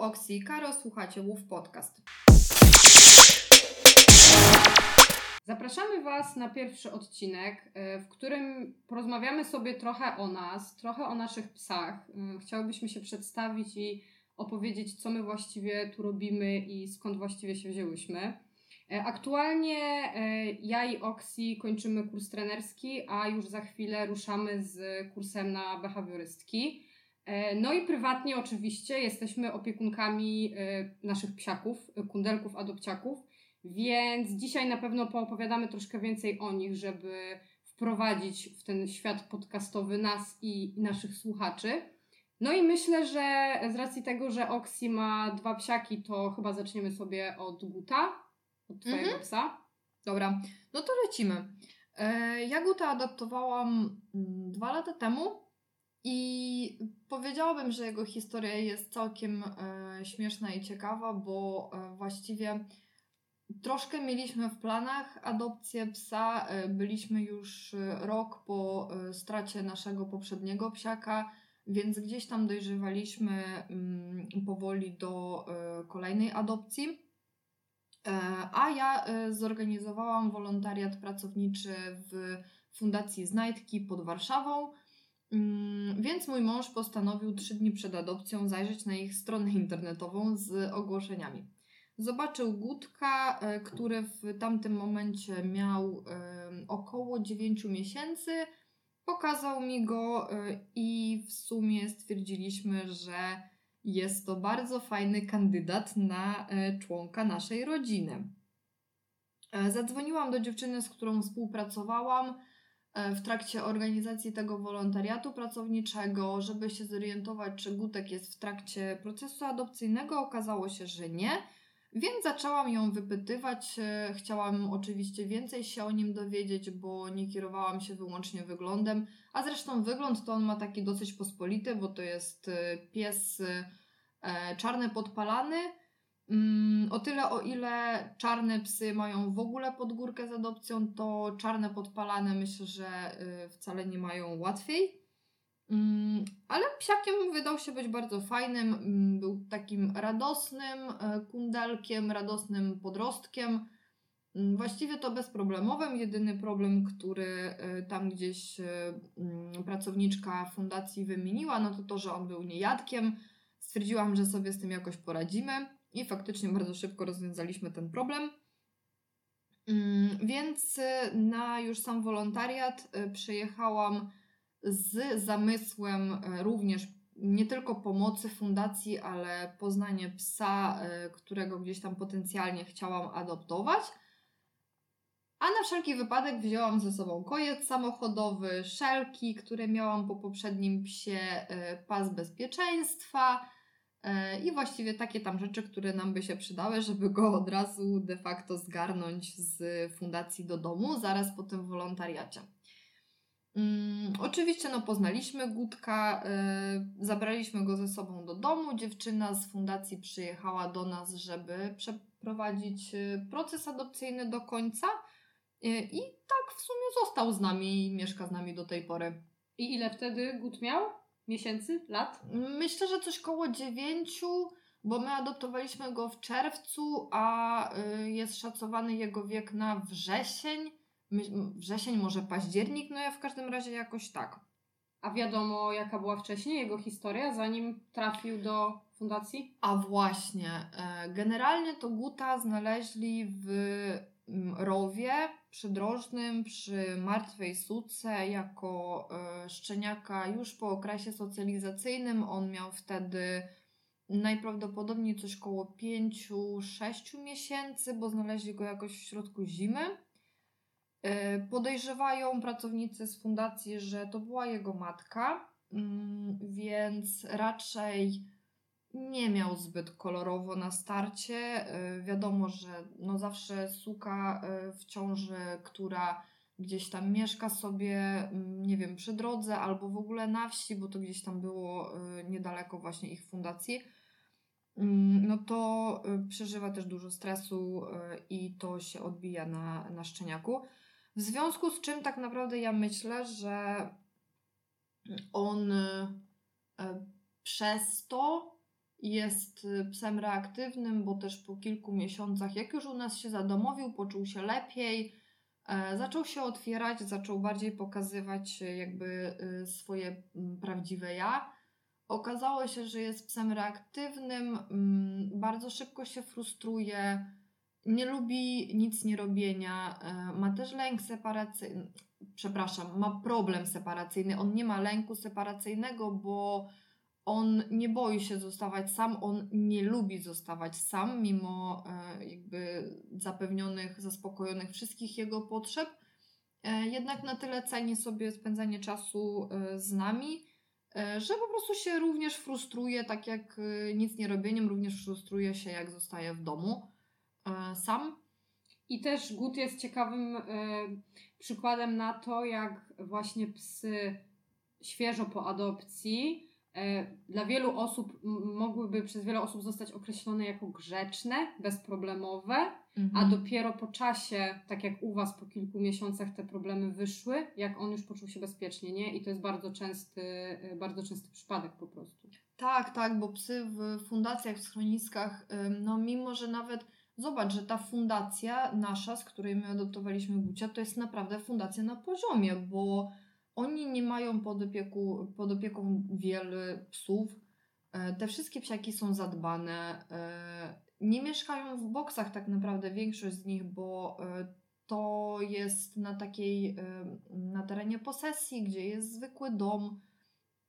Oksi i Karo, słuchacie Łów Podcast. Zapraszamy Was na pierwszy odcinek, e, w którym porozmawiamy sobie trochę o nas, trochę o naszych psach. E, chciałybyśmy się przedstawić i opowiedzieć, co my właściwie tu robimy i skąd właściwie się wzięłyśmy. E, aktualnie ja i Oksi kończymy kurs trenerski, a już za chwilę ruszamy z kursem na behawiorystki. No i prywatnie oczywiście jesteśmy opiekunkami naszych psiaków, kundelków, adopciaków. Więc dzisiaj na pewno poopowiadamy troszkę więcej o nich, żeby wprowadzić w ten świat podcastowy nas i naszych słuchaczy. No i myślę, że z racji tego, że Oksi ma dwa psiaki, to chyba zaczniemy sobie od Guta, od Twojego mhm. psa. Dobra, no to lecimy. E, ja Guta adoptowałam mm, dwa lata temu i powiedziałabym, że jego historia jest całkiem e, śmieszna i ciekawa, bo e, właściwie Troszkę mieliśmy w planach adopcję psa. E, byliśmy już rok po stracie naszego poprzedniego psiaka, więc gdzieś tam dojrzewaliśmy mm, powoli do kolejnej adopcji. A ja zorganizowałam wolontariat pracowniczy w Fundacji Znajdki pod Warszawą. Mm, więc mój mąż postanowił trzy dni przed adopcją zajrzeć na ich stronę internetową z ogłoszeniami. Zobaczył Gutka, e, który w tamtym momencie miał około 9 miesięcy. Pokazał mi go e, i w sumie stwierdziliśmy, że jest to bardzo fajny kandydat na e, członka naszej rodziny. Zadzwoniłam do dziewczyny, z którą współpracowałam w trakcie organizacji tego wolontariatu pracowniczego, żeby się zorientować, czy Gutek jest w trakcie procesu adopcyjnego. Okazało się, że nie więc zaczęłam ją wypytywać. E, chciałam oczywiście więcej się o nim dowiedzieć, bo nie kierowałam się wyłącznie wyglądem. A zresztą wygląd to on ma taki dosyć pospolity, bo to jest e, pies e, czarny podpalany. Mm, o tyle, o ile czarne psy mają w ogóle podgórkę z adopcją, to czarne podpalane myślę, że wcale nie mają łatwiej. Mm, ale psiakiem wydał się być bardzo fajnym. Mm, był takim radosnym e, kundelkiem, radosnym podrostkiem. Właściwie to bezproblemowym. Jedyny problem, który e, tam gdzieś e, pracowniczka fundacji wymieniła, no to to, że on był niejadkiem. Stwierdziłam, że sobie z tym jakoś poradzimy i faktycznie bardzo szybko rozwiązaliśmy ten problem. Więc na już sam wolontariat przyjechałam z zamysłem e, również nie tylko pomocy fundacji, ale poznanie psa, którego gdzieś tam potencjalnie chciałam adoptować. A na wszelki wypadek wzięłam ze sobą kojec samochodowy, szelki, które miałam po poprzednim psie, pas bezpieczeństwa i właściwie takie tam rzeczy, które nam by się przydały, żeby go od razu de facto zgarnąć z fundacji do domu, zaraz po tym wolontariacie. Mm, oczywiście no, poznaliśmy Gutka, yy, zabraliśmy go ze sobą do domu. Dziewczyna z fundacji przyjechała do nas, żeby przeprowadzić y, proces adopcyjny do końca. Yy, I tak w sumie został z nami mieszka z nami do tej pory. I ile wtedy Gut miał? Miesięcy? Lat? Myślę, że coś koło dziewięciu, bo my adoptowaliśmy go w czerwcu, a yy, jest szacowany jego wiek na wrzesień wrzesień, może październik, no ja w każdym razie jakoś tak. A wiadomo, jaka była wcześniej jego historia, zanim trafił do fundacji? A właśnie. E, generalnie to Guta znaleźli w mm, rowie przydrożnym przy martwej suce jako e, szczeniaka już po okresie socjalizacyjnym. On miał wtedy najprawdopodobniej coś koło 5-6 miesięcy, bo znaleźli go jakoś w środku zimy. E, podejrzewają pracownicy z fundacji, że to była jego matka, mm, więc raczej nie miał zbyt kolorowo na starcie. E, wiadomo, że no zawsze suka e, w ciąży, która gdzieś tam mieszka sobie, mm, nie wiem, przy drodze albo w ogóle na wsi, bo to gdzieś tam było niedaleko właśnie ich fundacji, mm, no to przeżywa też dużo stresu i to się odbija na, na szczeniaku. W związku z czym tak naprawdę ja myślę, że on e, przez to jest psem reaktywnym, bo też po kilku miesiącach, jak już u nas się zadomowił, poczuł się lepiej, e, zaczął się otwierać, zaczął bardziej pokazywać jakby swoje prawdziwe ja. Okazało się, że jest psem reaktywnym, bardzo szybko się frustruje, nie lubi nic nie robienia, e, ma też lęk separacyjny, przepraszam, ma problem separacyjny. On nie ma lęku separacyjnego, bo on nie boi się zostawać sam, on nie lubi zostawać sam, mimo e, jakby zapewnionych, zaspokojonych wszystkich jego potrzeb. E, jednak na tyle ceni sobie spędzanie czasu z nami, że po prostu się również frustruje, tak jak nic nie robieniem, również frustruje się, jak zostaje w domu. E, sam. I też Gut jest ciekawym y, przykładem na to, jak właśnie psy świeżo po adopcji y, dla wielu osób mogłyby przez wiele osób zostać określone jako grzeczne, bezproblemowe, mhm. a dopiero po czasie, tak jak u Was po kilku miesiącach te problemy wyszły, jak on już poczuł się bezpiecznie, nie? I to jest bardzo częsty, bardzo częsty przypadek po prostu. Tak, tak, bo psy w fundacjach, w schroniskach, no mimo, że nawet Zobacz, że ta fundacja nasza, z której my adoptowaliśmy Gucia, to jest naprawdę fundacja na poziomie, bo oni nie mają pod, opieku, pod opieką wiele psów. E, te wszystkie psiaki są zadbane. E, nie mieszkają w boksach tak naprawdę większość z nich, bo e, to jest na takiej, na terenie posesji, gdzie jest zwykły dom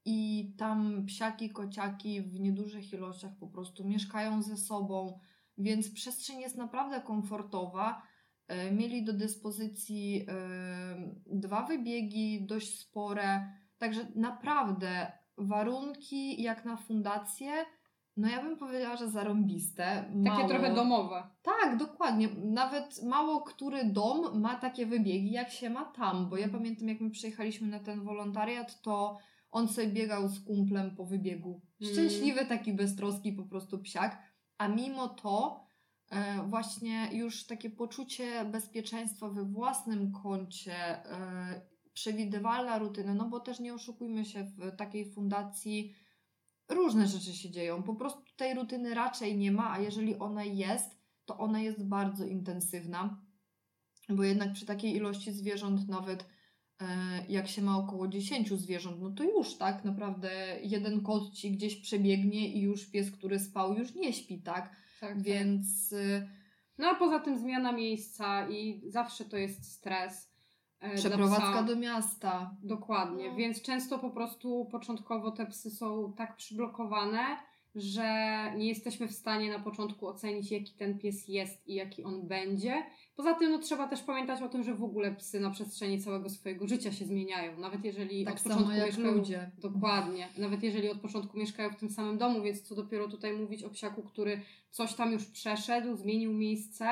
i tam psiaki, kociaki w niedużych ilościach po prostu mieszkają ze sobą więc przestrzeń jest naprawdę komfortowa. E, mieli do dyspozycji e, dwa wybiegi, dość spore, także naprawdę warunki jak na fundację, no ja bym powiedziała, że zarąbiste. Mało... Takie trochę domowe. Tak, dokładnie. Nawet mało który dom ma takie wybiegi, jak się ma tam, bo ja mhm. pamiętam, jak my przyjechaliśmy na ten wolontariat, to on sobie biegał z kumplem po wybiegu. Mhm. Szczęśliwy, taki beztroski po prostu psiak a mimo to e, właśnie już takie poczucie bezpieczeństwa we własnym kącie, e, przewidywalna rutyna, no bo też nie oszukujmy się, w takiej fundacji różne rzeczy się dzieją. Po prostu tej rutyny raczej nie ma, a jeżeli ona jest, to ona jest bardzo intensywna, bo jednak przy takiej ilości zwierząt nawet jak się ma około 10 zwierząt, no to już tak naprawdę jeden kot ci gdzieś przebiegnie i już pies, który spał, już nie śpi, tak? tak, tak. Więc. Tak. No a poza tym zmiana miejsca i zawsze to jest stres. E, Przeprowadzka do miasta. Dokładnie, no. więc często po prostu początkowo te psy są tak przyblokowane, że nie jesteśmy w stanie na początku ocenić, jaki ten pies jest i jaki on będzie. Poza tym no, trzeba też pamiętać o tym, że w ogóle psy na przestrzeni całego swojego życia się zmieniają. Nawet jeżeli tak od początku mieszkają. Ludzie. Dokładnie. Nawet jeżeli od początku mieszkają w tym samym domu, więc co dopiero tutaj mówić o psiaku, który coś tam już przeszedł, zmienił miejsce.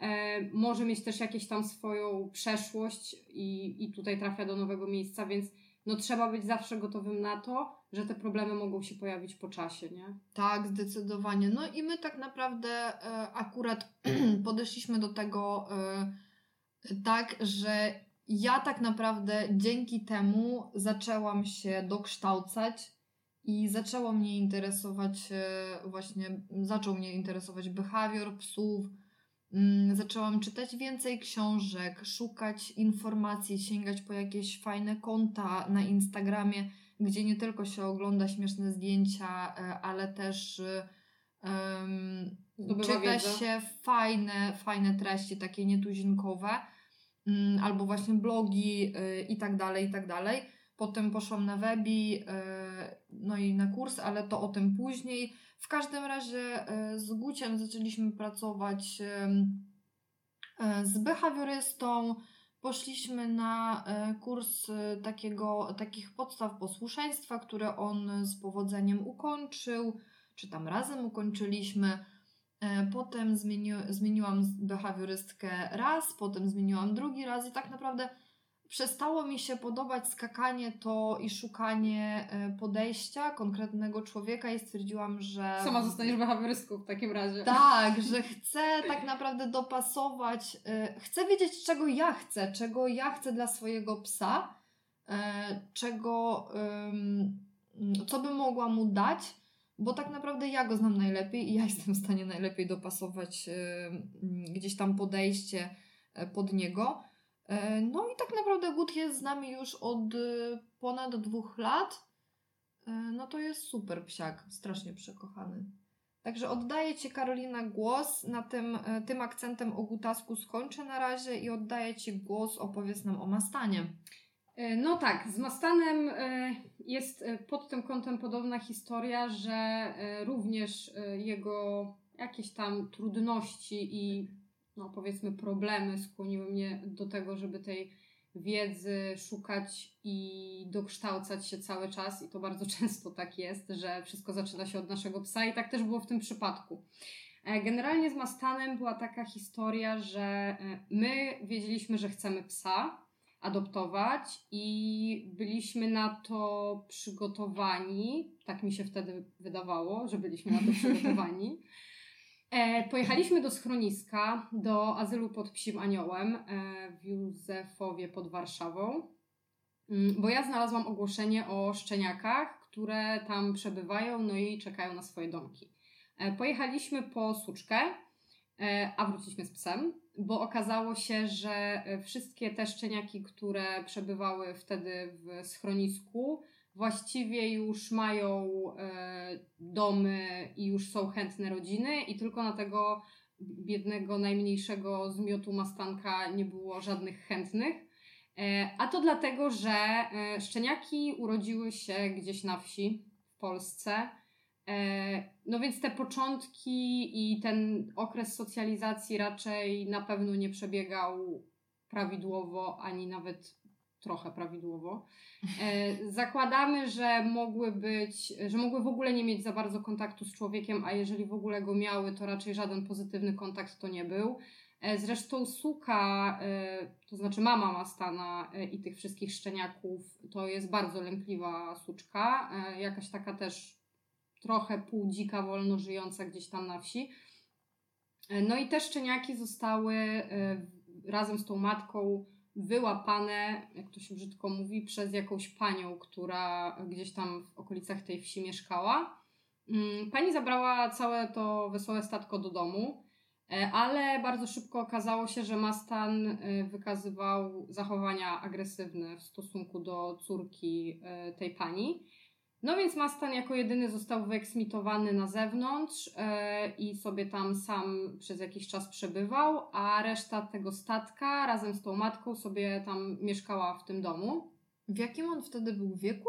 E, może mieć też jakieś tam swoją przeszłość i, i tutaj trafia do nowego miejsca, więc no trzeba być zawsze gotowym na to, że te problemy mogą się pojawić po czasie, nie? Tak, zdecydowanie. No i my tak naprawdę e, akurat podeszliśmy do tego e, tak, że ja tak naprawdę dzięki temu zaczęłam się dokształcać i zaczęło mnie interesować e, właśnie, zaczął mnie interesować behawior psów, Mm, zaczęłam czytać więcej książek, szukać informacji, sięgać po jakieś fajne konta na Instagramie, gdzie nie tylko się ogląda śmieszne zdjęcia, e, ale też um, czyta wiedzę. się fajne, fajne treści, takie nietuzinkowe, um, albo właśnie blogi y, i tak dalej, i tak dalej. Potem poszłam na webi, y, no i na kurs, ale to o tym później. W każdym razie e, z Guciem zaczęliśmy pracować e, z behawiorystą. Poszliśmy na e, kurs takiego, takich podstaw posłuszeństwa, które on z powodzeniem ukończył, czy tam razem ukończyliśmy. Potem zmieni, zmieniłam behawiorystkę raz, potem zmieniłam drugi raz i tak naprawdę przestało mi się podobać skakanie to i szukanie e, podejścia konkretnego człowieka i stwierdziłam, że... Sama zostaniesz behawiorystką w takim razie. Tak, że chcę tak naprawdę dopasować, e, chcę wiedzieć czego ja chcę, czego ja chcę dla swojego psa, e, czego, co bym mogła mu dać, bo tak naprawdę ja go znam najlepiej i ja jestem w stanie najlepiej dopasować gdzieś tam podejście pod niego. E, no i tak naprawdę Gut jest z nami już od y, ponad dwóch lat. E, no to jest super psiak, strasznie przekochany. Także oddaję Ci Karolina głos, na tym, e, tym akcentem o Gutasku skończę na razie i oddaję Ci głos, opowiedz nam o Mastanie. No tak, z Mastanem jest pod tym kątem podobna historia, że również jego jakieś tam trudności i no powiedzmy problemy skłoniły mnie do tego, żeby tej wiedzy szukać i dokształcać się cały czas i to bardzo często tak jest, że wszystko zaczyna się od naszego psa i tak też było w tym przypadku. E, generalnie z Mastanem była taka historia, że e, my wiedzieliśmy, że chcemy psa adoptować i byliśmy na to przygotowani, tak mi się wtedy wydawało, że byliśmy na to przygotowani. E, pojechaliśmy do schroniska, do azylu pod Psim Aniołem e, w Józefowie pod Warszawą, mm, bo ja znalazłam ogłoszenie o szczeniakach, które tam przebywają, no i czekają na swoje domki. E, pojechaliśmy po suczkę, a wróciliśmy z psem, bo okazało się, że wszystkie te szczeniaki, które przebywały wtedy w schronisku, właściwie już mają e, domy i już są chętne rodziny i tylko na tego biednego, najmniejszego zmiotu mastanka nie było żadnych chętnych. E, a to dlatego, że e, szczeniaki urodziły się gdzieś na wsi w Polsce. No więc te początki i ten okres socjalizacji raczej na pewno nie przebiegał prawidłowo, ani nawet trochę prawidłowo. E, zakładamy, że mogły być, że mogły w ogóle nie mieć za bardzo kontaktu z człowiekiem, a jeżeli w ogóle go miały, to raczej żaden pozytywny kontakt to nie był. E, zresztą suka, e, to znaczy mama Mastana i tych wszystkich szczeniaków, to jest bardzo lękliwa suczka, jakaś taka też trochę pół dzika, wolno żyjąca gdzieś tam na wsi. No i te szczeniaki zostały razem z tą matką wyłapane, jak to się brzydko mówi, przez jakąś panią, która gdzieś tam w okolicach tej wsi mieszkała. Mm, pani zabrała całe to wesołe statko do domu, e, ale bardzo szybko okazało się, że Mastan e, wykazywał zachowania agresywne w stosunku do córki e, tej pani. No więc Mastan jako jedyny został wyeksmitowany na zewnątrz e, i sobie tam sam przez jakiś czas przebywał, a reszta tego statka razem z tą matką sobie tam mieszkała w tym domu. W jakim on wtedy był wieku?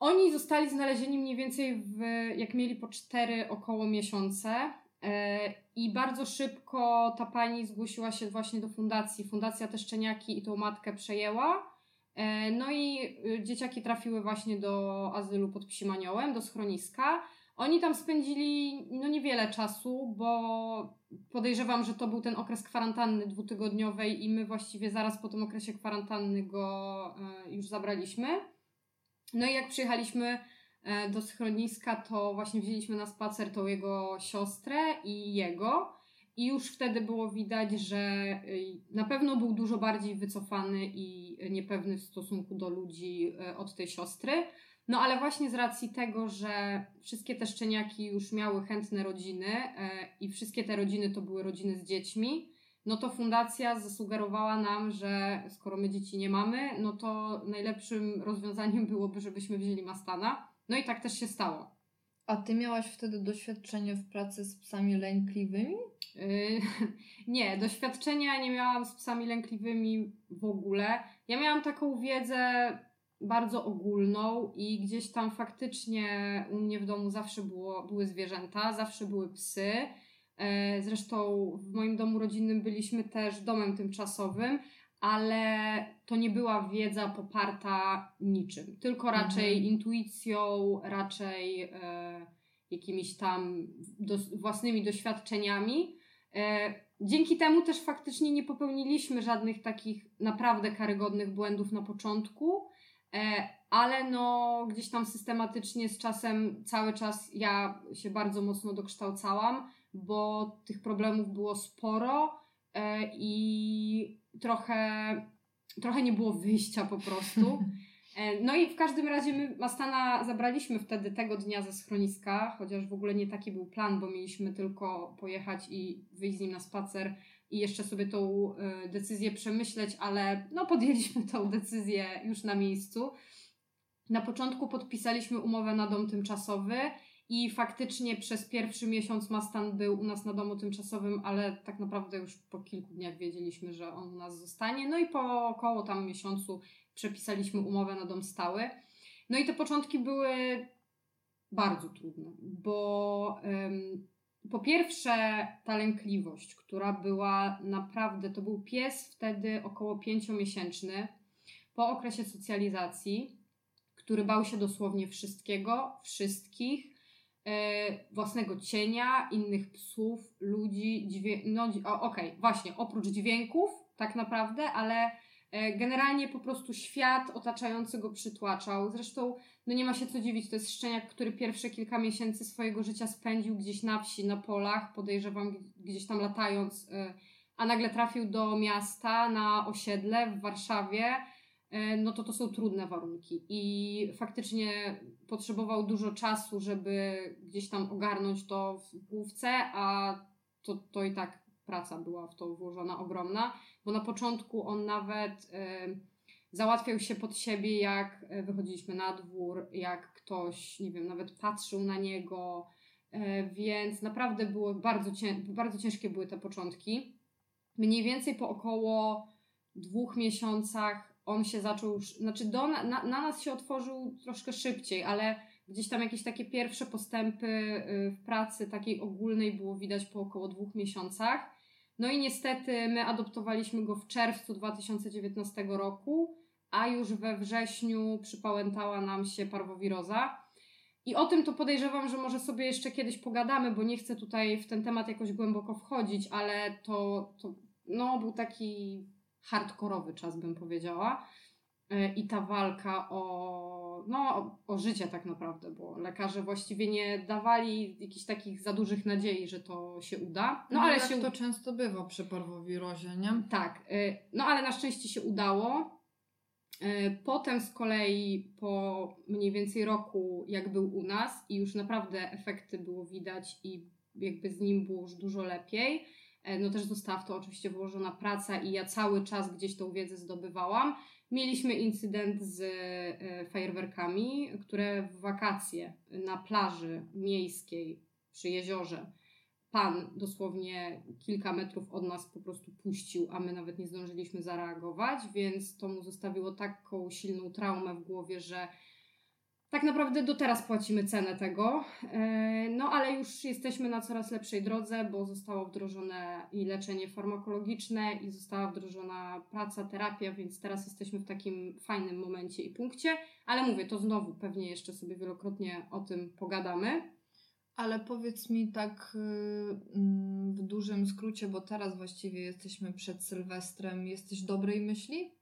Oni zostali znalezieni mniej więcej w, jak mieli po cztery około miesiące. E, I bardzo szybko ta pani zgłosiła się właśnie do fundacji. Fundacja te szczeniaki i tą matkę przejęła. E, no i y, dzieciaki trafiły właśnie do azylu pod Psim Aniołem, do schroniska. Oni tam spędzili no niewiele czasu, bo podejrzewam, że to był ten okres kwarantanny dwutygodniowej i my właściwie zaraz po tym okresie kwarantanny go e, już zabraliśmy. No i jak przyjechaliśmy e, do schroniska, to właśnie wzięliśmy na spacer tą jego siostrę i jego. I już wtedy było widać, że y, na pewno był dużo bardziej wycofany i niepewny w stosunku do ludzi y, od tej siostry. No ale właśnie z racji tego, że wszystkie te szczeniaki już miały chętne rodziny y, i wszystkie te rodziny to były rodziny z dziećmi, no to fundacja zasugerowała nam, że skoro my dzieci nie mamy, no to najlepszym rozwiązaniem byłoby, żebyśmy wzięli Mastana. No i tak też się stało. A ty miałaś wtedy doświadczenie w pracy z psami lękliwymi? Yy, nie, doświadczenia nie miałam z psami lękliwymi w ogóle. Ja miałam taką wiedzę bardzo ogólną i gdzieś tam faktycznie u mnie w domu zawsze było, były zwierzęta, zawsze były psy. Yy, zresztą w moim domu rodzinnym byliśmy też domem tymczasowym, ale to nie była wiedza poparta niczym, tylko raczej mhm. intuicją, raczej e, jakimiś tam do, własnymi doświadczeniami. E, dzięki temu też faktycznie nie popełniliśmy żadnych takich naprawdę karygodnych błędów na początku, e, ale no gdzieś tam systematycznie z czasem cały czas ja się bardzo mocno dokształcałam, bo tych problemów było sporo e, i trochę, trochę nie było wyjścia po prostu. E, no i w każdym razie my Mastana zabraliśmy wtedy tego dnia ze schroniska, chociaż w ogóle nie taki był plan, bo mieliśmy tylko pojechać i wyjść z nim na spacer i jeszcze sobie tą e, decyzję przemyśleć, ale no podjęliśmy tą decyzję już na miejscu. Na początku podpisaliśmy umowę na dom tymczasowy i faktycznie przez pierwszy miesiąc Mastan był u nas na domu tymczasowym, ale tak naprawdę już po kilku dniach wiedzieliśmy, że on u nas zostanie. No i po około tam miesiącu przepisaliśmy umowę na dom stały. No i te początki były bardzo trudne, bo po pierwsze ta lękliwość, która była naprawdę, to był pies wtedy około pięciomiesięczny, po okresie socjalizacji, który bał się dosłownie wszystkiego, wszystkich, własnego cienia, innych psów, ludzi, dźwię... no okej, okay, właśnie, oprócz dźwięków tak naprawdę, ale e, generalnie po prostu świat otaczający go przytłaczał. Zresztą no nie ma się co dziwić, to jest szczeniak, który pierwsze kilka miesięcy swojego życia spędził gdzieś na wsi, na polach, podejrzewam gdzieś tam latając, e, a nagle trafił do miasta, na osiedle w Warszawie, E, no to to są trudne warunki. I faktycznie potrzebował dużo czasu, żeby gdzieś tam ogarnąć to w główce, a to, to i tak praca była w to włożona ogromna, bo na początku on nawet y, załatwiał się pod siebie, jak e, wychodziliśmy na dwór, jak ktoś, nie wiem, nawet patrzył na niego, y, więc naprawdę było bardzo, cię, bardzo ciężkie były te początki. Mniej więcej po około dwóch miesiącach on się zaczął, znaczy do, na, na nas się otworzył troszkę szybciej, ale gdzieś tam jakieś takie pierwsze postępy y, w pracy takiej ogólnej było widać po około dwóch miesiącach. No i niestety my adoptowaliśmy go w czerwcu 2019 roku, a już we wrześniu przypałętała nam się parwowiroza. I o tym to podejrzewam, że może sobie jeszcze kiedyś pogadamy, bo nie chcę tutaj w ten temat jakoś głęboko wchodzić, ale to, to no, był taki hardkorowy czas, bym powiedziała. E, I ta walka o, no, o życie tak naprawdę, bo lekarze właściwie nie dawali jakichś takich za dużych nadziei, że to się uda. No, no ale się... to często bywa przy parwowirozie, nie? Tak, e, no ale na szczęście się udało. E, potem z kolei po mniej więcej roku, jak był u nas i już naprawdę efekty było widać i jakby z nim było już dużo lepiej, no też została w to oczywiście włożona praca i ja cały czas gdzieś tą wiedzę zdobywałam. Mieliśmy incydent z e, fajerwerkami, które w wakacje na plaży miejskiej przy jeziorze pan dosłownie kilka metrów od nas po prostu puścił, a my nawet nie zdążyliśmy zareagować, więc to mu zostawiło taką silną traumę w głowie, że tak naprawdę do teraz płacimy cenę tego, e, no ale już jesteśmy na coraz lepszej drodze, bo zostało wdrożone i leczenie farmakologiczne, i została wdrożona praca, terapia, więc teraz jesteśmy w takim fajnym momencie i punkcie, ale mówię, to znowu pewnie jeszcze sobie wielokrotnie o tym pogadamy. Ale powiedz mi tak y, mm, w dużym skrócie, bo teraz właściwie jesteśmy przed Sylwestrem, jesteś dobrej myśli?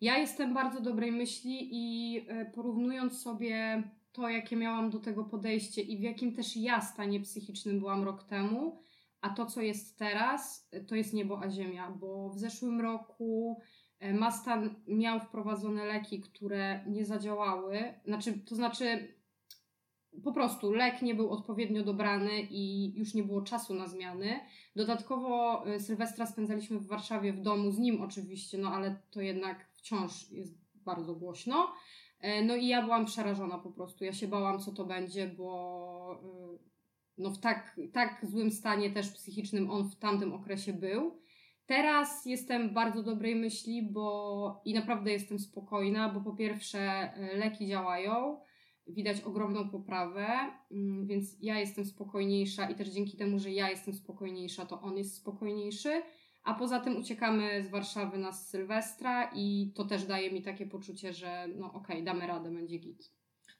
Ja jestem bardzo dobrej myśli i e, porównując sobie to, jakie miałam do tego podejście i w jakim też ja stanie psychicznym byłam rok temu, a to, co jest teraz, to jest niebo a ziemia, bo w zeszłym roku e, Mastan miał wprowadzone leki, które nie zadziałały, znaczy, to znaczy po prostu lek nie był odpowiednio dobrany i już nie było czasu na zmiany. Dodatkowo e, Sylwestra spędzaliśmy w Warszawie w domu, z nim oczywiście, no ale to jednak wciąż jest bardzo głośno. E, no i ja byłam przerażona po prostu. Ja się bałam, co to będzie, bo e, no w tak, tak złym stanie też psychicznym on w tamtym okresie był. Teraz jestem bardzo dobrej myśli, bo i naprawdę jestem spokojna, bo po pierwsze e, leki działają, widać ogromną poprawę, mm, więc ja jestem spokojniejsza i też dzięki temu, że ja jestem spokojniejsza, to on jest spokojniejszy. A poza tym uciekamy z Warszawy na Sylwestra i to też daje mi takie poczucie, że no okej, okay, damy radę, będzie git.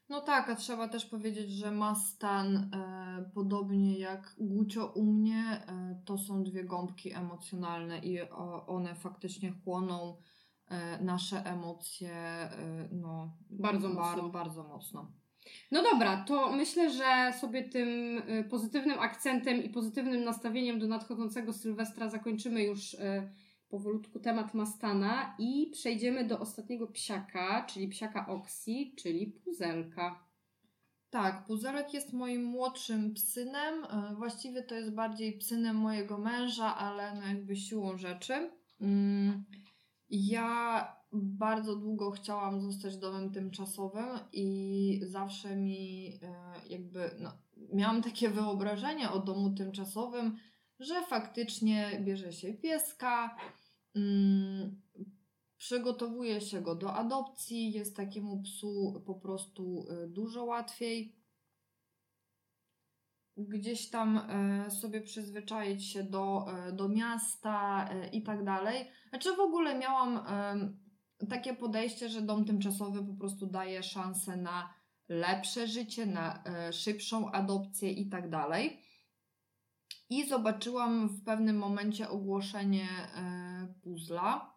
No tak, a trzeba też powiedzieć, że Mastan, e, podobnie jak Gucio u mnie, e, to są dwie gąbki emocjonalne i o, one faktycznie chłoną e, nasze emocje e, no, bardzo mocno. Bar, bardzo mocno. No dobra, to myślę, że sobie tym y, pozytywnym akcentem i pozytywnym nastawieniem do nadchodzącego Sylwestra zakończymy już y, powolutku temat Mastana i przejdziemy do ostatniego psiaka, czyli psiaka Oksi, czyli puzelka. Tak, Puzelek jest moim młodszym psynem. E, właściwie to jest bardziej psynem mojego męża, ale no jakby siłą rzeczy. Mm, ja bardzo długo chciałam zostać domem tymczasowym i zawsze mi e, jakby no, miałam takie wyobrażenie o domu tymczasowym, że faktycznie bierze się pieska, mm, przygotowuje się go do adopcji, jest takiemu psu po prostu y, dużo łatwiej gdzieś tam y, sobie przyzwyczaić się do, do miasta i tak dalej. Znaczy w ogóle miałam takie podejście, że dom tymczasowy po prostu daje szansę na lepsze życie, na szybszą adopcję i tak dalej. I zobaczyłam w pewnym momencie ogłoszenie puzla,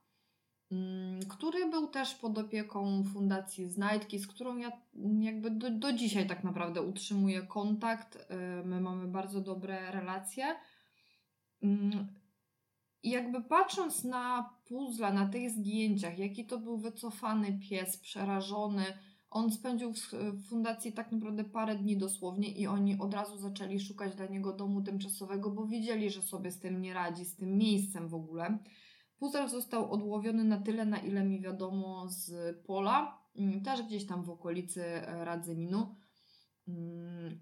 mm, który był też pod opieką Fundacji Znajdki, z którą ja jakby do, do dzisiaj tak naprawdę utrzymuję kontakt. Y, my mamy bardzo dobre relacje. Jakby patrząc na puzzle, na tych zdjęciach, jaki to był wycofany pies, przerażony, on spędził w fundacji tak naprawdę parę dni dosłownie i oni od razu zaczęli szukać dla niego domu tymczasowego, bo wiedzieli, że sobie z tym nie radzi, z tym miejscem w ogóle. Puzzle został odłowiony na tyle, na ile mi wiadomo z pola, mm, też gdzieś tam w okolicy e, Radzyminu. Mm,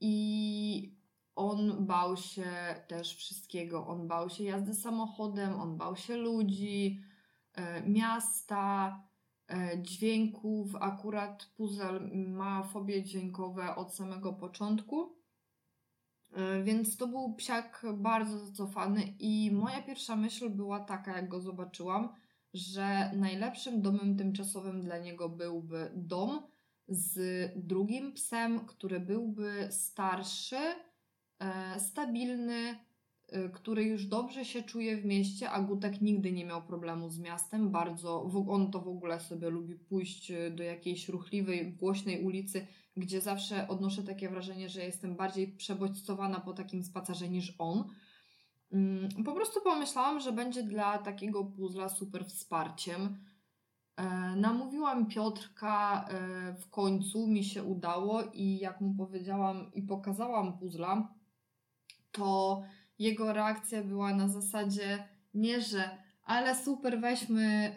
I on bał się też wszystkiego. On bał się jazdy samochodem, on bał się ludzi, e, miasta, E, dźwięków. Akurat puzzle ma fobie dźwiękowe od samego początku. E, więc to był psiak bardzo zacofany i moja pierwsza myśl była taka, jak go zobaczyłam, że najlepszym domem tymczasowym dla niego byłby dom z drugim psem, który byłby starszy, stabilny, Y, który już dobrze się czuje w mieście, a Gutek nigdy nie miał problemu z miastem. Bardzo, on to w ogóle sobie lubi pójść y, do jakiejś ruchliwej, głośnej ulicy, gdzie zawsze odnoszę takie wrażenie, że jestem bardziej przebodźcowana po takim spacerze niż on. Mm, po prostu pomyślałam, że będzie dla takiego puzla super wsparciem. E, namówiłam Piotrka, e, w końcu mi się udało i jak mu powiedziałam i pokazałam puzla, to jego reakcja była na zasadzie nie, że ale super, weźmy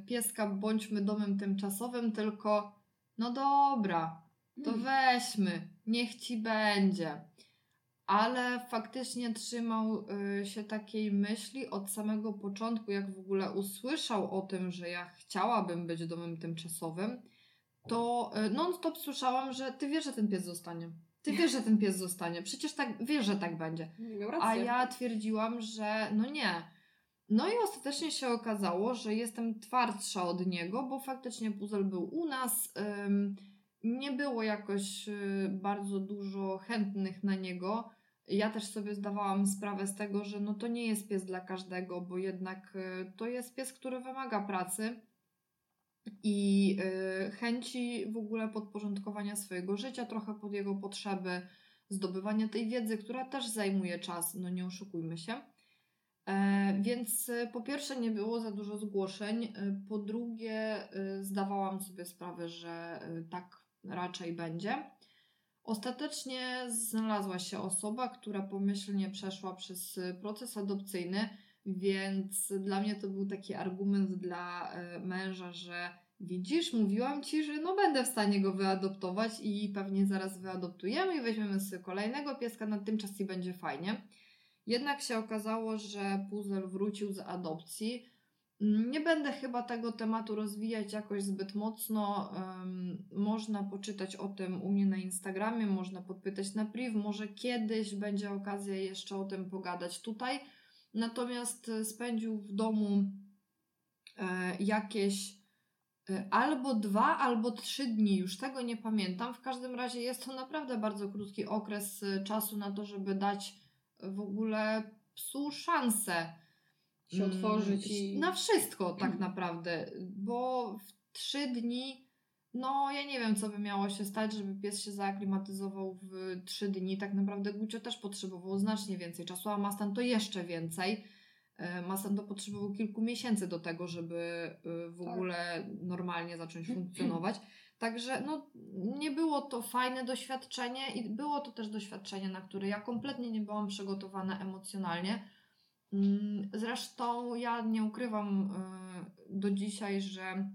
y, pieska, bądźmy domem tymczasowym, tylko no dobra, to hmm. weźmy, niech ci będzie. Ale faktycznie trzymał y, się takiej myśli od samego początku, jak w ogóle usłyszał o tym, że ja chciałabym być domem tymczasowym, to y, non-stop słyszałam, że ty wiesz, że ten pies zostanie. Ty wiesz, że ten pies zostanie. Przecież tak wiesz, że tak będzie. A ja twierdziłam, że no nie. No i ostatecznie się okazało, że jestem twardsza od niego, bo faktycznie puzzle był u nas. Nie było jakoś y, bardzo dużo chętnych na niego. Ja też sobie zdawałam sprawę z tego, że no to nie jest pies dla każdego, bo jednak y, to jest pies, który wymaga pracy i y, chęci w ogóle podporządkowania swojego życia trochę pod jego potrzeby, zdobywania tej wiedzy, która też zajmuje czas, no nie oszukujmy się. E, więc y, po pierwsze nie było za dużo zgłoszeń, y, po drugie zdawałam sobie sprawę, że tak raczej będzie. Ostatecznie znalazła się osoba, która pomyślnie przeszła przez proces adopcyjny więc dla mnie to był taki argument dla e, męża, że widzisz, mówiłam ci, że no będę w stanie go wyadoptować i pewnie zaraz wyadoptujemy i weźmiemy sobie kolejnego pieska na tym czas i będzie fajnie. Jednak się okazało, że puzzle wrócił z adopcji. Nie będę chyba tego tematu rozwijać jakoś zbyt mocno. Można poczytać o tym u mnie na Instagramie, można podpytać na priv. Może kiedyś będzie okazja jeszcze o tym pogadać tutaj. Natomiast e, spędził w domu e, jakieś e, albo dwa, albo trzy dni, już tego nie pamiętam. W każdym razie jest to naprawdę bardzo krótki okres czasu na to, żeby dać w ogóle psu szansę się otworzyć mm, i... na wszystko tak naprawdę, bo w trzy dni no, ja nie wiem, co by miało się stać, żeby pies się zaaklimatyzował w trzy dni. Tak naprawdę Gucio też potrzebował znacznie więcej czasu, a Mastan to jeszcze więcej. E, Masento potrzebował kilku miesięcy do tego, żeby e, w Tak. ogóle normalnie zacząć funkcjonować. Także no, nie było to fajne doświadczenie i było to też doświadczenie, na które ja kompletnie nie byłam przygotowana emocjonalnie. Mm, Zresztą ja nie ukrywam e, do dzisiaj, że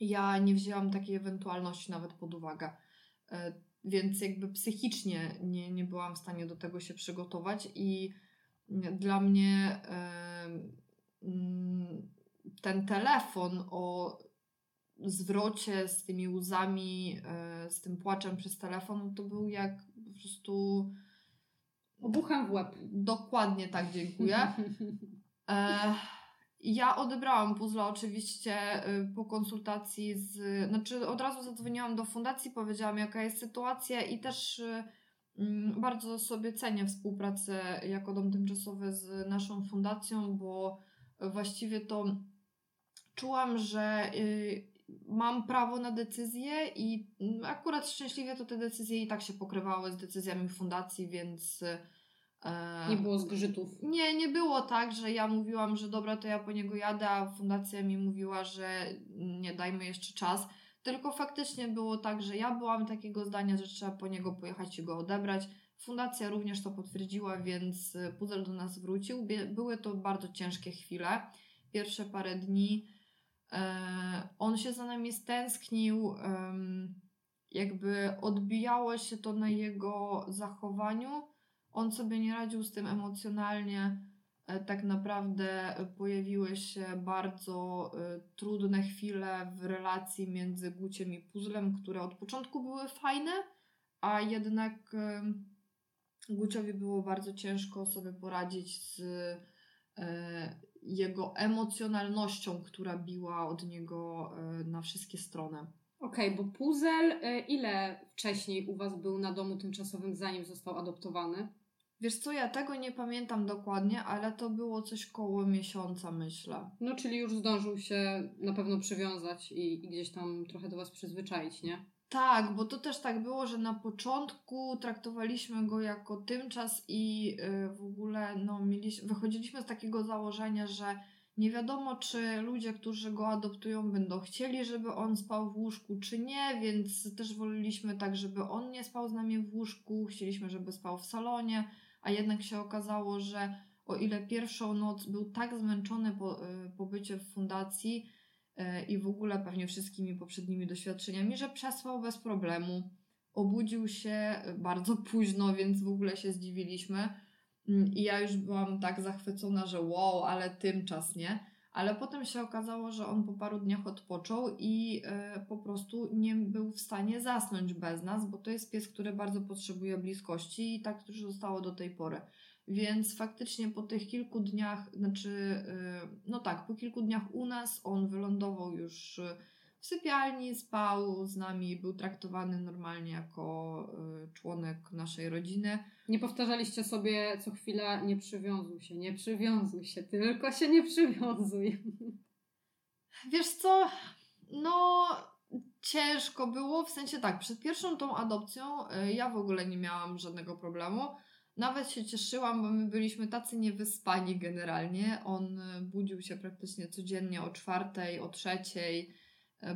ja nie wzięłam takiej ewentualności nawet pod uwagę. E, Więc jakby psychicznie nie, nie byłam w stanie do tego się przygotować i dla mnie mm, ten telefon o zwrocie z tymi łzami, e, z tym płaczem przez telefon, to był jak po prostu Obuchem w łeb. dokładnie tak dziękuję. E, ja odebrałam puzzle oczywiście y, po konsultacji z. Znaczy, od razu zadzwoniłam do fundacji, powiedziałam, jaka jest sytuacja, i też y, mm, bardzo sobie cenię współpracę jako dom tymczasowy z naszą fundacją, bo właściwie to czułam, że y, mam prawo na decyzję, i mm, akurat szczęśliwie to te decyzje i tak się pokrywały z decyzjami fundacji, więc. E, Nie było zgrzytów. nie, nie było tak, że ja mówiłam, że dobra, to ja po niego jadę, a fundacja mi mówiła, że nie dajmy jeszcze czas. Tylko faktycznie było tak, że ja byłam takiego zdania, że trzeba po niego pojechać i go odebrać. Fundacja również to potwierdziła, więc y, puzzle do nas wrócił. Były to bardzo ciężkie chwile. Pierwsze parę dni. E, on się za nami stęsknił. jakby odbijało się to na jego zachowaniu on sobie nie radził z tym emocjonalnie. E, Tak naprawdę pojawiły się bardzo e, trudne chwile w relacji między Guciem i Puzzlem, które od początku były fajne, a jednak e, Guciowi było bardzo ciężko sobie poradzić z jego emocjonalnością, która biła od niego na wszystkie strony. Okej, bo puzzle, y, ile wcześniej u Was był na domu tymczasowym, zanim został adoptowany? Wiesz co, ja tego nie pamiętam dokładnie, ale to było coś koło miesiąca, myślę. No, czyli już zdążył się na pewno przywiązać i, i gdzieś tam trochę do Was przyzwyczaić, nie? Tak, bo to też tak było, że na początku traktowaliśmy go jako tymczas i y, w ogóle no, mieliśmy, wychodziliśmy z takiego założenia, że nie wiadomo, czy ludzie, którzy go adoptują, będą chcieli, żeby on spał w łóżku, czy nie, więc też woleliśmy tak, żeby on nie spał z nami w łóżku, chcieliśmy, żeby spał w salonie, a jednak się okazało, że o ile pierwszą noc był tak zmęczony po, y, pobycie w fundacji, e, i w ogóle pewnie wszystkimi poprzednimi doświadczeniami, że przespał bez problemu. Obudził się bardzo późno, więc w ogóle się zdziwiliśmy. Mm, I ja już byłam tak zachwycona, że wow, ale tymczas, nie? Ale potem się okazało, że on po paru dniach odpoczął i e, po prostu nie był w stanie zasnąć bez nas, bo to jest pies, który bardzo potrzebuje bliskości i tak też zostało do tej pory. Więc faktycznie po tych kilku dniach, znaczy, y, no tak, po kilku dniach u nas on wylądował już y, w sypialni, spał z nami, był traktowany normalnie jako y, członek naszej rodziny. Nie powtarzaliście sobie co chwilę, nie przywiązuj się, nie przywiązuj się, tylko się nie przywiązuj. Wiesz co, no ciężko było, w sensie tak, przed pierwszą tą adopcją y, ja w ogóle nie miałam żadnego problemu. Nawet się cieszyłam, bo my byliśmy tacy niewyspani generalnie. On y, budził się praktycznie codziennie o czwartej, o trzeciej,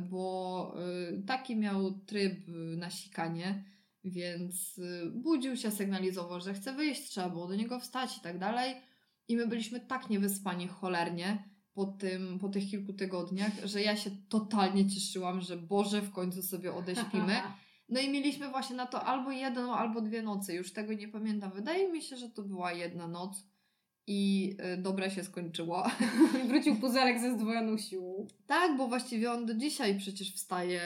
bo y, taki miał tryb y, na sikanie, więc y, budził się, sygnalizował, że chce wyjść, trzeba było do niego wstać i tak dalej. I my byliśmy tak niewyspani cholernie po, tym, po tych kilku tygodniach, że ja się totalnie cieszyłam, że Boże, w końcu sobie odeśpimy. No i mieliśmy właśnie na to albo jedną, albo dwie noce, już tego nie pamiętam. Wydaje mi się, że to była jedna noc i y, dobre się skończyło. Wrócił puzelek ze zdwojoną siłą. tak, bo właściwie on do dzisiaj przecież wstaje,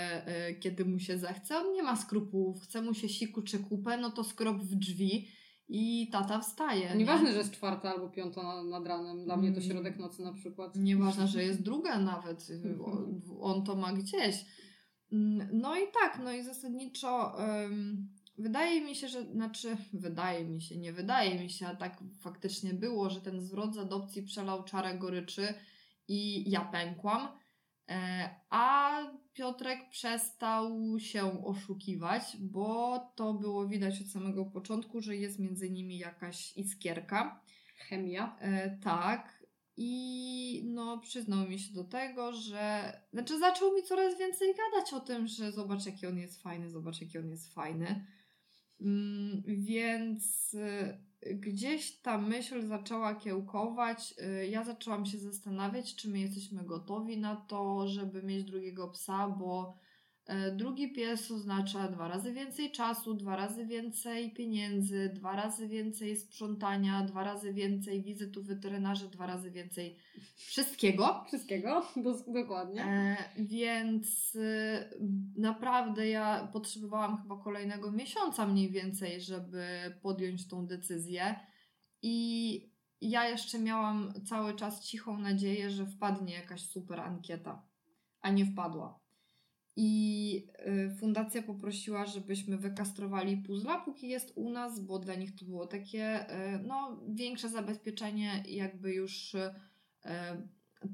y, kiedy mu się zechce. On nie ma skrupułów, chce mu się siku czy kupę, no to skrop w drzwi i tata wstaje. nie? Nieważne, że jest czwarta albo piąta na- nad ranem, dla mnie to Mm. środek nocy na przykład. Nieważne, że jest druga nawet, on, to ma gdzieś. Mm, No i tak, no i zasadniczo wydaje mi się, że, znaczy wydaje mi się, nie wydaje mi się, a tak faktycznie było, że ten zwrot z adopcji przelał czarę goryczy i ja pękłam, e, a Piotrek przestał się oszukiwać, bo to było widać od samego początku, że jest między nimi jakaś iskierka. Chemia. E, tak. I no, przyznał mi się do tego, że. Znaczy, zaczął mi coraz więcej gadać o tym, że zobacz, jaki on jest fajny, zobacz, jaki on jest fajny. Mm, więc y, gdzieś ta myśl zaczęła kiełkować. Y, ja zaczęłam się zastanawiać, czy my jesteśmy gotowi na to, żeby mieć drugiego psa, bo drugi pies oznacza dwa razy więcej czasu, dwa razy więcej pieniędzy, dwa razy więcej sprzątania, dwa razy więcej wizyt u weterynarza, dwa razy więcej wszystkiego. Wszystkiego, dokładnie. E, więc y, naprawdę ja potrzebowałam chyba kolejnego miesiąca mniej więcej, żeby podjąć tą decyzję. I ja jeszcze miałam cały czas cichą nadzieję, że wpadnie jakaś super ankieta, a nie wpadła. I y, fundacja poprosiła, żebyśmy wykastrowali puzzla, póki jest u nas, bo dla nich to było takie y, no, większe zabezpieczenie, jakby już y,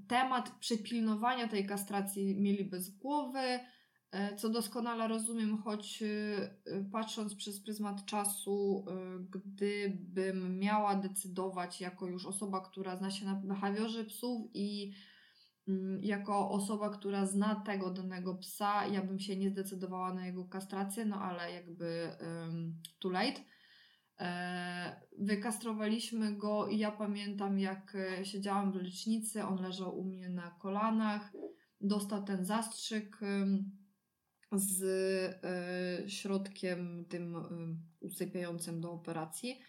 temat przypilnowania tej kastracji mieli bez głowy, co doskonale rozumiem, choć patrząc przez pryzmat czasu, gdybym miała decydować jako już osoba, która zna się na behawiorze psów i jako osoba, która zna tego danego psa, ja bym się nie zdecydowała na jego kastrację, no ale jakby um, too late. E, wykastrowaliśmy go i ja pamiętam, jak e, siedziałam w lecznicy, on leżał u mnie na kolanach, dostał ten zastrzyk z e, środkiem tym usypiającym do operacji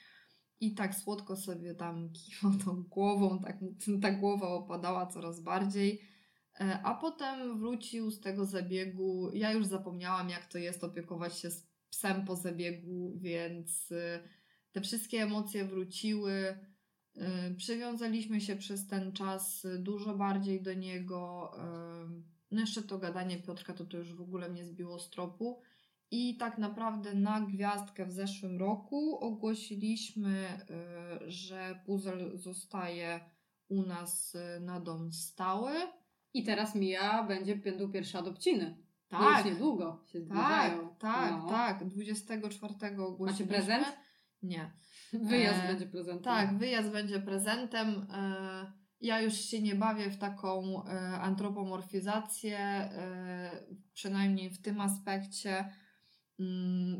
i tak słodko sobie tam kiwał tą głową, tak ta głowa opadała coraz bardziej. E, a potem wrócił z tego zabiegu. Ja już zapomniałam, jak to jest opiekować się psem po zabiegu, więc e, te wszystkie emocje wróciły. E, przywiązaliśmy się przez ten czas dużo bardziej do niego. No jeszcze to gadanie Piotrka to, to już w ogóle mnie zbiło z tropu. I tak naprawdę na gwiazdkę w zeszłym roku ogłosiliśmy, y, że puzzle zostaje u nas y, na dom stały. I teraz Mija będzie będą pierwsze adopciny. Tak. Już niedługo się zbliżają. Tak, tak, no. tak. 24 ogłosiliśmy. Macie prezent? Nie. Wyjazd e, będzie prezentem. Tak, wyjazd będzie prezentem. E, ja już się nie bawię w taką e, antropomorfizację, e, przynajmniej w tym aspekcie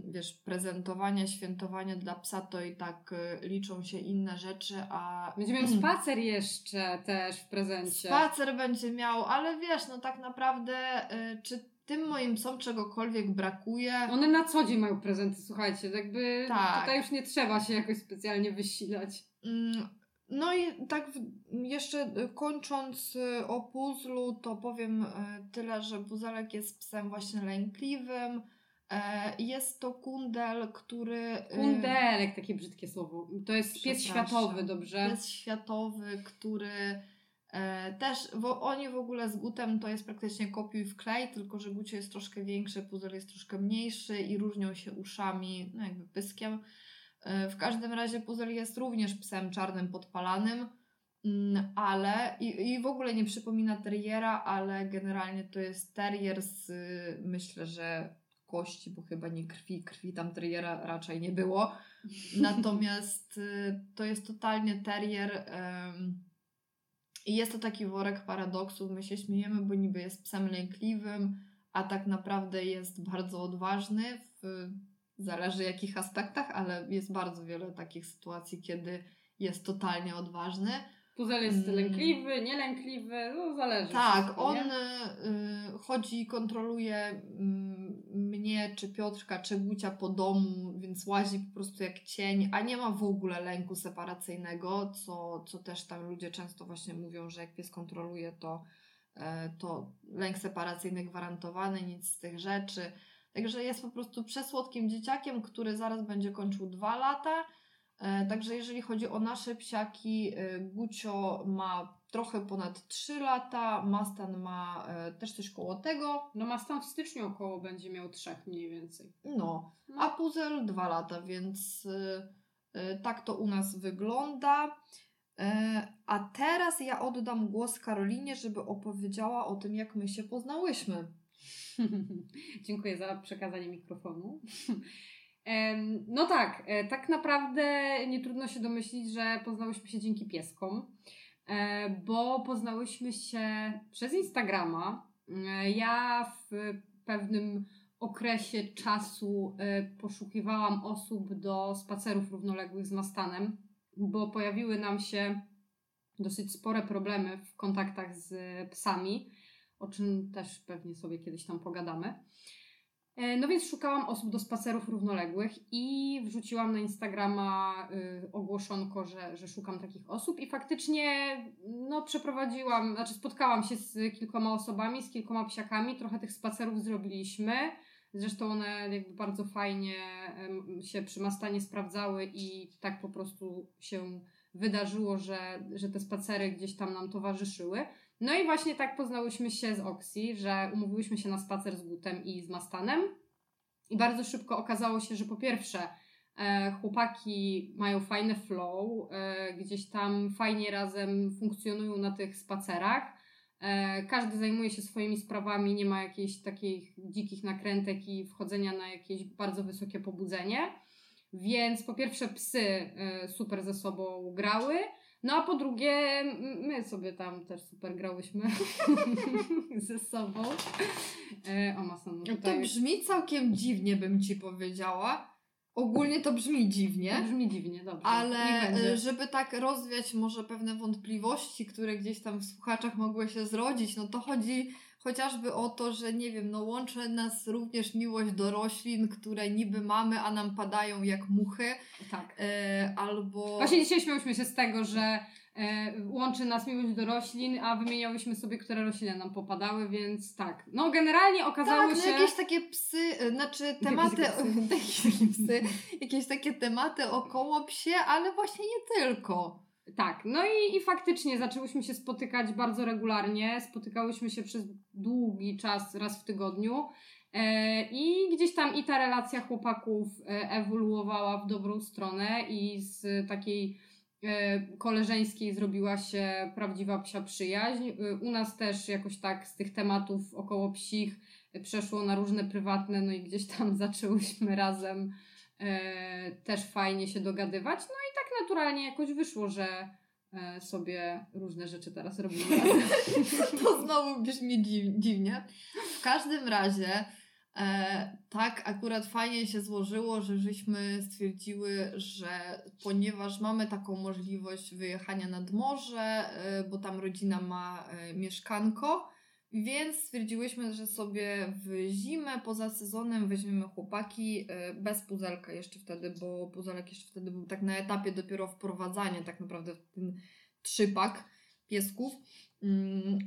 wiesz, prezentowania, świętowania dla psa, to i tak y, liczą się inne rzeczy, a... Będzie miał spacer jeszcze też w prezencie. Spacer będzie miał, ale wiesz, no tak naprawdę, y, czy tym moim psom czegokolwiek brakuje? One na co dzień mają prezenty, słuchajcie, jakby tak. tutaj już nie trzeba się jakoś specjalnie wysilać. Mm, no i tak jeszcze y, kończąc o puzzlu, to powiem tyle, że Buzelek jest psem właśnie lękliwym, jest to kundel, który. Y, Kundelek, takie brzydkie słowo. To jest pies światowy, dobrze? Pies światowy, który e, też, bo oni w ogóle z Gutem to jest praktycznie kopiuj w klej, tylko że Gucie jest troszkę większy, puzzle jest troszkę mniejszy i różnią się uszami, no jakby pyskiem. E, w każdym razie puzzle jest również psem czarnym podpalanym, mm, ale i, i w ogóle nie przypomina terriera, ale generalnie to jest terrier z myślę, że kości, bo chyba nie krwi, krwi tam terriera raczej nie było. Natomiast y, to jest totalnie terrier i jest to taki worek paradoksów. My się śmiejemy, bo niby jest psem lękliwym, a tak naprawdę jest bardzo odważny w zależy jakich aspektach, ale jest bardzo wiele takich sytuacji, kiedy jest totalnie odważny. Puzel jest mm. lękliwy, nielękliwy, no zależy. Tak, wszystko, on y, chodzi, kontroluje y, mnie, czy Piotrka, czy Gucia po domu, więc łazi po prostu jak cień, a nie ma w ogóle lęku separacyjnego, co, co też tam ludzie często właśnie mówią, że jak pies kontroluje, to, y, to lęk separacyjny gwarantowany, nic z tych rzeczy. Także jest po prostu przesłodkim dzieciakiem, który zaraz będzie kończył dwa lata E, także jeżeli chodzi o nasze psiaki, e, Gucio ma trochę ponad 3 lata, Mastan ma e, też coś koło tego. No Mastan w styczniu około będzie miał 3 mniej więcej. No, no. a Puzel 2 lata, więc tak to u nas wygląda. A teraz ja oddam głos Karolinie, żeby opowiedziała o tym, jak my się poznałyśmy. Dziękuję za przekazanie mikrofonu. No tak, e, tak naprawdę nie trudno się domyślić, że poznałyśmy się dzięki pieskom, e, bo poznałyśmy się przez Instagrama. E, ja w pewnym okresie czasu poszukiwałam osób do spacerów równoległych z Mastanem, bo pojawiły nam się dosyć spore problemy w kontaktach z psami, o czym też pewnie sobie kiedyś tam pogadamy. E, no więc szukałam osób do spacerów równoległych i wrzuciłam na Instagrama y, ogłoszonko, że, że szukam takich osób i faktycznie no, przeprowadziłam, znaczy spotkałam się z kilkoma osobami, z kilkoma psiakami, trochę tych spacerów zrobiliśmy. Zresztą one jakby bardzo fajnie się przy Mastanie sprawdzały i tak po prostu się wydarzyło, że, że te spacery gdzieś tam nam towarzyszyły. No i właśnie tak poznałyśmy się z Oxy, że umówiłyśmy się na spacer z Gutem i z Mastanem. I bardzo szybko okazało się, że po pierwsze e, chłopaki mają fajny flow, e, gdzieś tam fajnie razem funkcjonują na tych spacerach. E, każdy zajmuje się swoimi sprawami, nie ma jakichś takich dzikich nakrętek i wchodzenia na jakieś bardzo wysokie pobudzenie. Więc po pierwsze psy super ze sobą grały, no a po drugie my sobie tam też super grałyśmy ze sobą. E, o, Mason, tutaj... To brzmi całkiem dziwnie, bym Ci powiedziała. Ogólnie to brzmi dziwnie. To brzmi dziwnie, dobrze. Ale żeby tak rozwiać może pewne wątpliwości, które gdzieś tam w słuchaczach mogły się zrodzić, no to chodzi chociażby o to, że nie wiem, no łączy nas również miłość do roślin, które niby mamy, a nam padają jak muchy. Tak. E, albo... Właśnie dzisiaj śmiałyśmy się z tego, że e, łączy nas miłość do roślin, a wymieniałyśmy sobie, które rośliny nam popadały, więc tak. No generalnie okazało tak, no się... jakieś takie psy, e, znaczy tematy, jakieś takie psy, jakieś takie tematy około psie, ale właśnie nie tylko. Tak, no i, i faktycznie zaczęłyśmy się spotykać bardzo regularnie. Spotykałyśmy się przez długi czas, raz w tygodniu. E, I gdzieś tam i ta relacja chłopaków e, ewoluowała w dobrą stronę, i z takiej e, koleżeńskiej zrobiła się prawdziwa psia przyjaźń. U nas też jakoś tak z tych tematów około psich przeszło na różne prywatne, no i gdzieś tam zaczęłyśmy razem też fajnie się dogadywać. No naturalnie jakoś wyszło, że e, sobie różne rzeczy teraz robimy. to znowu brzmi dziwnie. W każdym razie e, tak akurat fajnie się złożyło, że żeśmy stwierdziły, że ponieważ mamy taką możliwość wyjechania nad morze, e, bo tam rodzina ma e, mieszkanko, więc stwierdziłyśmy, że sobie w zimę poza sezonem weźmiemy chłopaki e, bez puzelka jeszcze wtedy, bo puzelek jeszcze wtedy był tak na etapie dopiero wprowadzania tak naprawdę w ten trzypak piesków. Mm,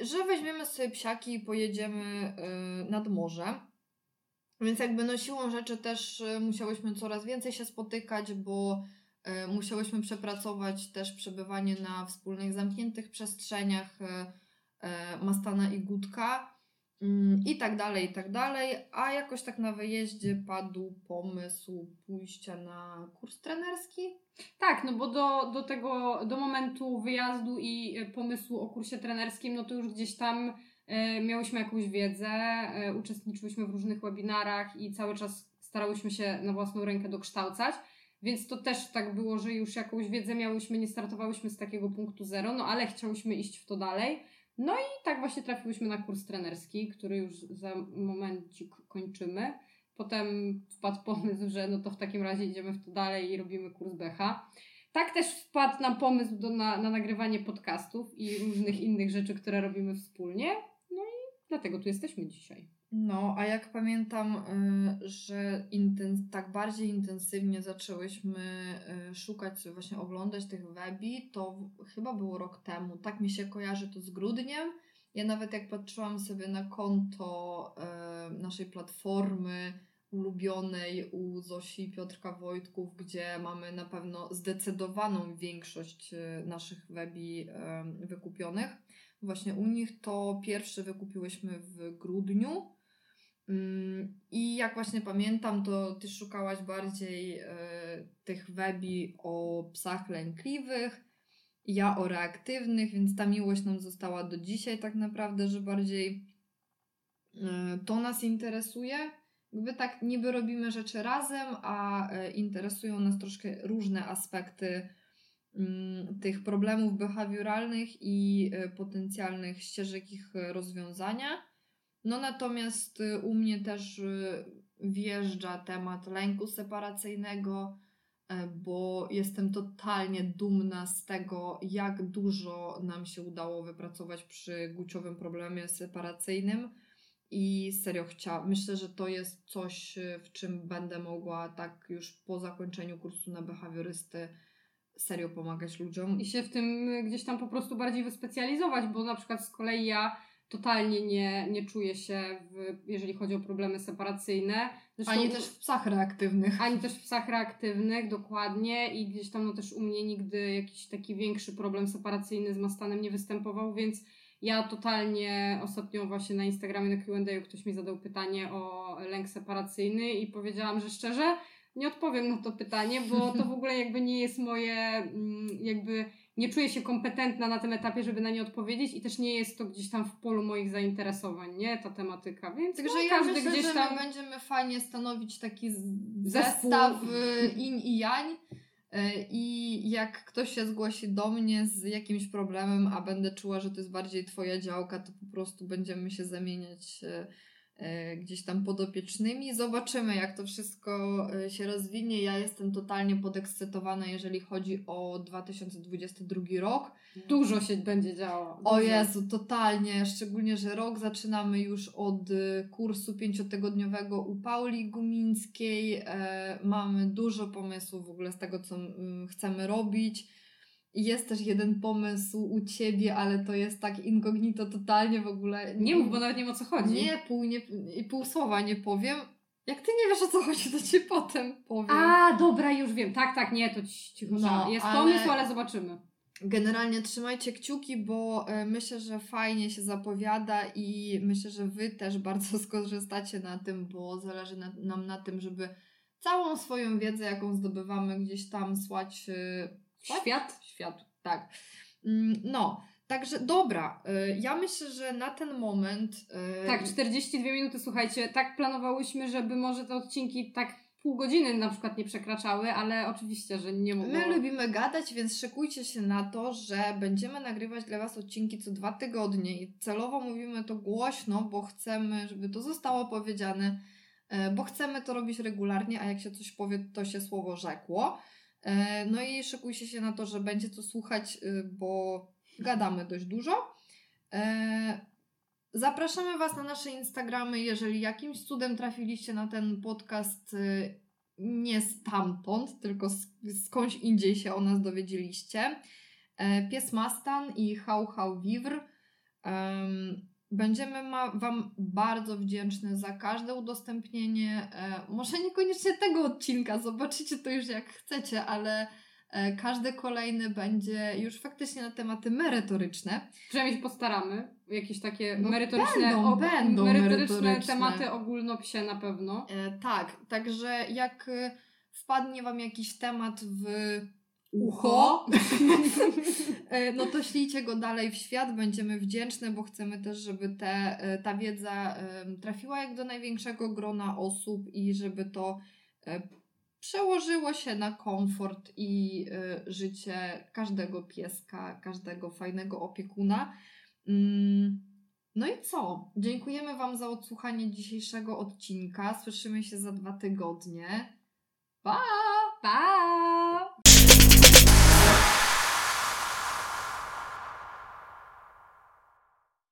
że weźmiemy sobie psiaki i pojedziemy e, nad morze. Więc jakby no siłą rzeczy też e, musiałyśmy coraz więcej się spotykać, bo musiałyśmy przepracować też przebywanie na wspólnych zamkniętych przestrzeniach Mastana i Gutka mm, i tak dalej, i tak dalej, a jakoś tak na wyjeździe padł pomysł pójścia na kurs trenerski. Tak, no bo do, do tego, do momentu wyjazdu i e, pomysłu o kursie trenerskim, no to już gdzieś tam e, miałyśmy jakąś wiedzę, e, uczestniczyłyśmy w różnych webinarach i cały czas starałyśmy się na własną rękę dokształcać. Więc to też tak było, że już jakąś wiedzę miałyśmy, nie startowałyśmy z takiego punktu zero, no ale chciałyśmy iść w to dalej. No i tak właśnie trafiłyśmy na kurs trenerski, który już za momencik kończymy. Potem wpadł pomysł, że no to w takim razie idziemy w to dalej i robimy kurs BH. Tak też wpadł nam pomysł do, na, na nagrywanie podcastów i różnych innych rzeczy, które robimy wspólnie. No i dlatego tu jesteśmy dzisiaj. No, a jak pamiętam, y, że tak bardziej intensywnie zaczęłyśmy y, szukać, właśnie oglądać tych webi, to chyba było rok temu. Tak mi się kojarzy to z grudniem. Ja nawet jak patrzyłam sobie na konto y, naszej platformy ulubionej u Zosi Piotrka Wojtków, gdzie mamy na pewno zdecydowaną większość naszych webi wykupionych. Właśnie u nich to pierwszy wykupiłyśmy w grudniu, I jak właśnie pamiętam, to ty szukałaś bardziej y, tych webi o psach lękliwych, ja o reaktywnych, więc ta miłość nam została do dzisiaj tak naprawdę, że bardziej y, to nas interesuje. Jakby tak niby robimy rzeczy razem, a y, interesują nas troszkę różne aspekty mm, tych problemów behawioralnych i e, potencjalnych ścieżek ich rozwiązania. No natomiast e, u mnie też e, wjeżdża temat lęku separacyjnego, bo jestem totalnie dumna z tego, jak dużo nam się udało wypracować przy guciowym problemie separacyjnym i serio chciałam. Myślę, że to jest coś, y, w czym będę mogła tak już po zakończeniu kursu na behawiorysty serio pomagać ludziom. I się w tym y, gdzieś tam po prostu bardziej wyspecjalizować, bo na przykład z kolei ja totalnie nie, nie czuję się, w, jeżeli chodzi o problemy separacyjne. Zresztą, ani też w psach reaktywnych. Ani też w psach reaktywnych, dokładnie. I gdzieś tam no też u mnie nigdy jakiś taki większy problem separacyjny z Mastanem nie występował, więc ja totalnie ostatnio właśnie na Instagramie na Q&A ktoś mi zadał pytanie o lęk separacyjny i powiedziałam, że szczerze nie odpowiem na to pytanie, bo to w ogóle jakby nie jest moje, mm, jakby nie czuję się kompetentna na tym etapie, żeby na nie odpowiedzieć i też nie jest to gdzieś tam w polu moich zainteresowań, nie, ta tematyka, więc Także no, ja każdy myślę, gdzieś tam... będziemy fajnie stanowić taki zestaw y, in i jań, E, I jak ktoś się zgłosi do mnie z jakimś problemem, a będę czuła, że to jest bardziej Twoja działka, to po prostu będziemy się zamieniać E, gdzieś tam podopiecznymi. Zobaczymy, jak to wszystko e, się rozwinie. Ja jestem totalnie podekscytowana, jeżeli chodzi o 2022 rok. Dużo się będzie działo. Dużo. O Jezu, totalnie. Szczególnie, że rok zaczynamy już od e, kursu pięciotygodniowego u Pauli Gumińskiej. mamy dużo pomysłów w ogóle z tego, co mm, chcemy robić jest też jeden pomysł u ciebie, ale to jest tak incognito totalnie w ogóle. Nie mów, bo nawet nie wiem o co chodzi. Nie, pół, nie, pół słowa nie powiem. Jak ty nie wiesz o co chodzi, to ci potem powiem. A, dobra, już wiem. Tak, tak, nie, to cicho. No, jest ale... pomysł, ale zobaczymy. Generalnie trzymajcie kciuki, bo y, myślę, że fajnie się zapowiada i myślę, że wy też bardzo skorzystacie na tym, bo zależy na, nam na tym, żeby całą swoją wiedzę, jaką zdobywamy gdzieś tam słać y, Świat? Świat, tak. Mm, no, także dobra. Y, ja myślę, że na ten moment. Y, tak, 42 minuty, słuchajcie. Tak planowałyśmy, żeby może te odcinki tak pół godziny na przykład nie przekraczały, ale oczywiście, że nie mogło. My lubimy gadać, więc szykujcie się na to, że będziemy nagrywać dla Was odcinki co dwa tygodnie i celowo mówimy to głośno, bo chcemy, żeby to zostało powiedziane, y, bo chcemy to robić regularnie, a jak się coś powie, to się słowo rzekło. E, no i szykujcie się na to, że będzie to słuchać, y, bo gadamy dość dużo. E, zapraszamy Was na nasze Instagramy, jeżeli jakimś cudem trafiliście na ten podcast y, nie stamtąd, tylko skądś indziej się o nas dowiedzieliście. E, Pies Mastan i Hał Hał Vivre. Będziemy ma, Wam bardzo wdzięczne za każde udostępnienie. E, może niekoniecznie tego odcinka, zobaczycie to już jak chcecie, ale e, każdy kolejny będzie już faktycznie na tematy merytoryczne. Przynajmniej się postaramy. Jakieś takie no merytoryczne, będą, o, będą merytoryczne, merytoryczne tematy ogólnopsie na pewno. E, tak, także jak e, wpadnie Wam jakiś temat w ucho, e, no to ślijcie go dalej w świat, będziemy wdzięczne, bo chcemy też, żeby te, e, ta wiedza trafiła jak do największego grona osób i żeby to e, przełożyło się na komfort i życie każdego pieska, każdego fajnego opiekuna. Mm, no i co? Dziękujemy Wam za odsłuchanie dzisiejszego odcinka. Słyszymy się za dwa tygodnie. Pa! Pa!